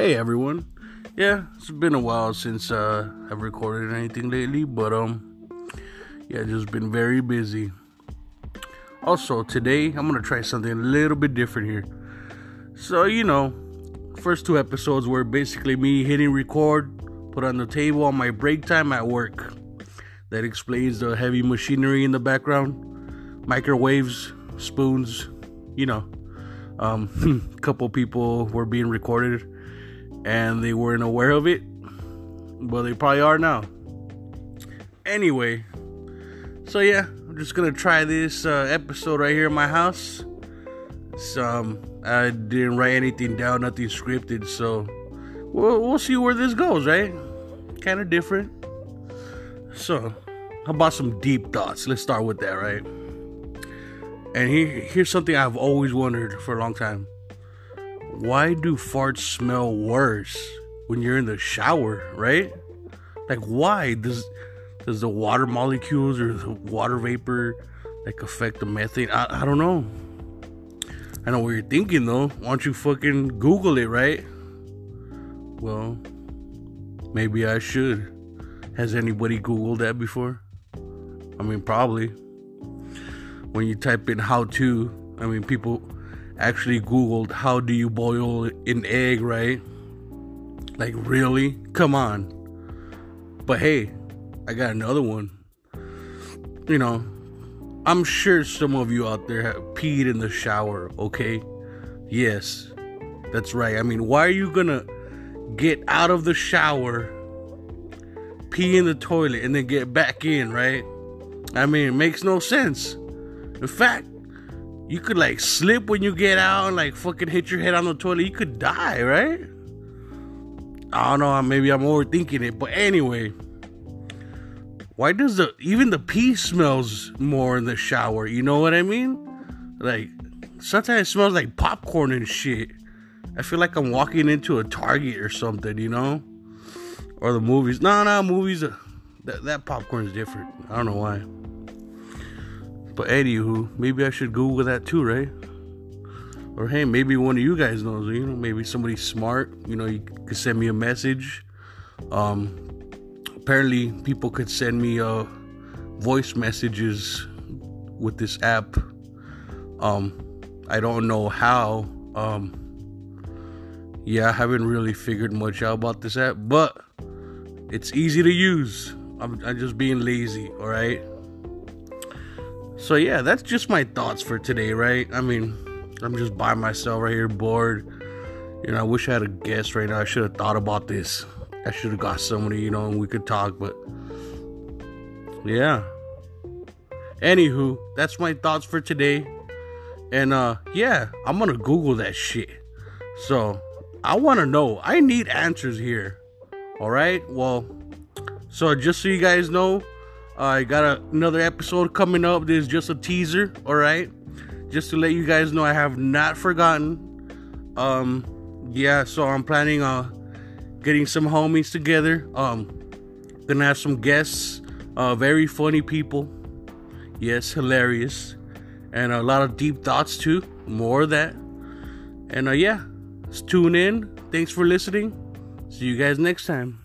Hey everyone. Yeah, it's been a while since uh, I've recorded anything lately, but um, yeah, just been very busy. Also, today I'm gonna try something a little bit different here. So you know, first two episodes were basically me hitting record, put on the table on my break time at work. That explains the heavy machinery in the background, microwaves, spoons, you know. Um, a couple people were being recorded and they weren't aware of it. Well, they probably are now. Anyway, so yeah, I'm just gonna try this uh, episode right here in my house. So, um, I didn't write anything down, nothing scripted, so we'll, we'll see where this goes, right? Kind of different. So, how about some deep thoughts? Let's start with that, right? And here, here's something I've always wondered for a long time why do farts smell worse when you're in the shower, right? Like why does does the water molecules or the water vapor like affect the methane? I, I don't know. I know what you're thinking though. Why don't you fucking Google it, right? Well, maybe I should. Has anybody Googled that before? I mean, probably. When you type in how to, I mean, people actually Googled how do you boil an egg, right? Like, really? Come on. But hey, I got another one. You know, I'm sure some of you out there have peed in the shower, okay? Yes, that's right. I mean, why are you gonna get out of the shower, pee in the toilet, and then get back in, right? I mean, it makes no sense. In fact, you could like slip when you get out and like fucking hit your head on the toilet. You could die, right? I don't know. Maybe I'm overthinking it, but anyway, why does the even the pee smells more in the shower? You know what I mean? Like sometimes it smells like popcorn and shit. I feel like I'm walking into a Target or something, you know? Or the movies. No, no, movies. Uh, that that popcorn's different. I don't know why. But anywho, maybe I should Google that too, right? Or hey, maybe one of you guys knows, you know, maybe somebody smart, you know, you could send me a message. Um apparently people could send me uh voice messages with this app. Um I don't know how. Um yeah, I haven't really figured much out about this app, but it's easy to use. I'm, I'm just being lazy, all right? So yeah, that's just my thoughts for today, right? I mean, I'm just by myself right here, bored. You know, I wish I had a guest right now. I should have thought about this. I should have got somebody, you know, and we could talk, but yeah. Anywho, that's my thoughts for today. And uh yeah, I'm gonna Google that shit. So I wanna know. I need answers here. Alright? Well, so just so you guys know, I got a, another episode coming up. This is just a teaser, all right? Just to let you guys know, I have not forgotten. Um, yeah, so I'm planning on uh, getting some homies together. Um, gonna have some guests, uh, very funny people. Yes, hilarious, and a lot of deep thoughts too. More of that, and uh, yeah, tune in. Thanks for listening. See you guys next time.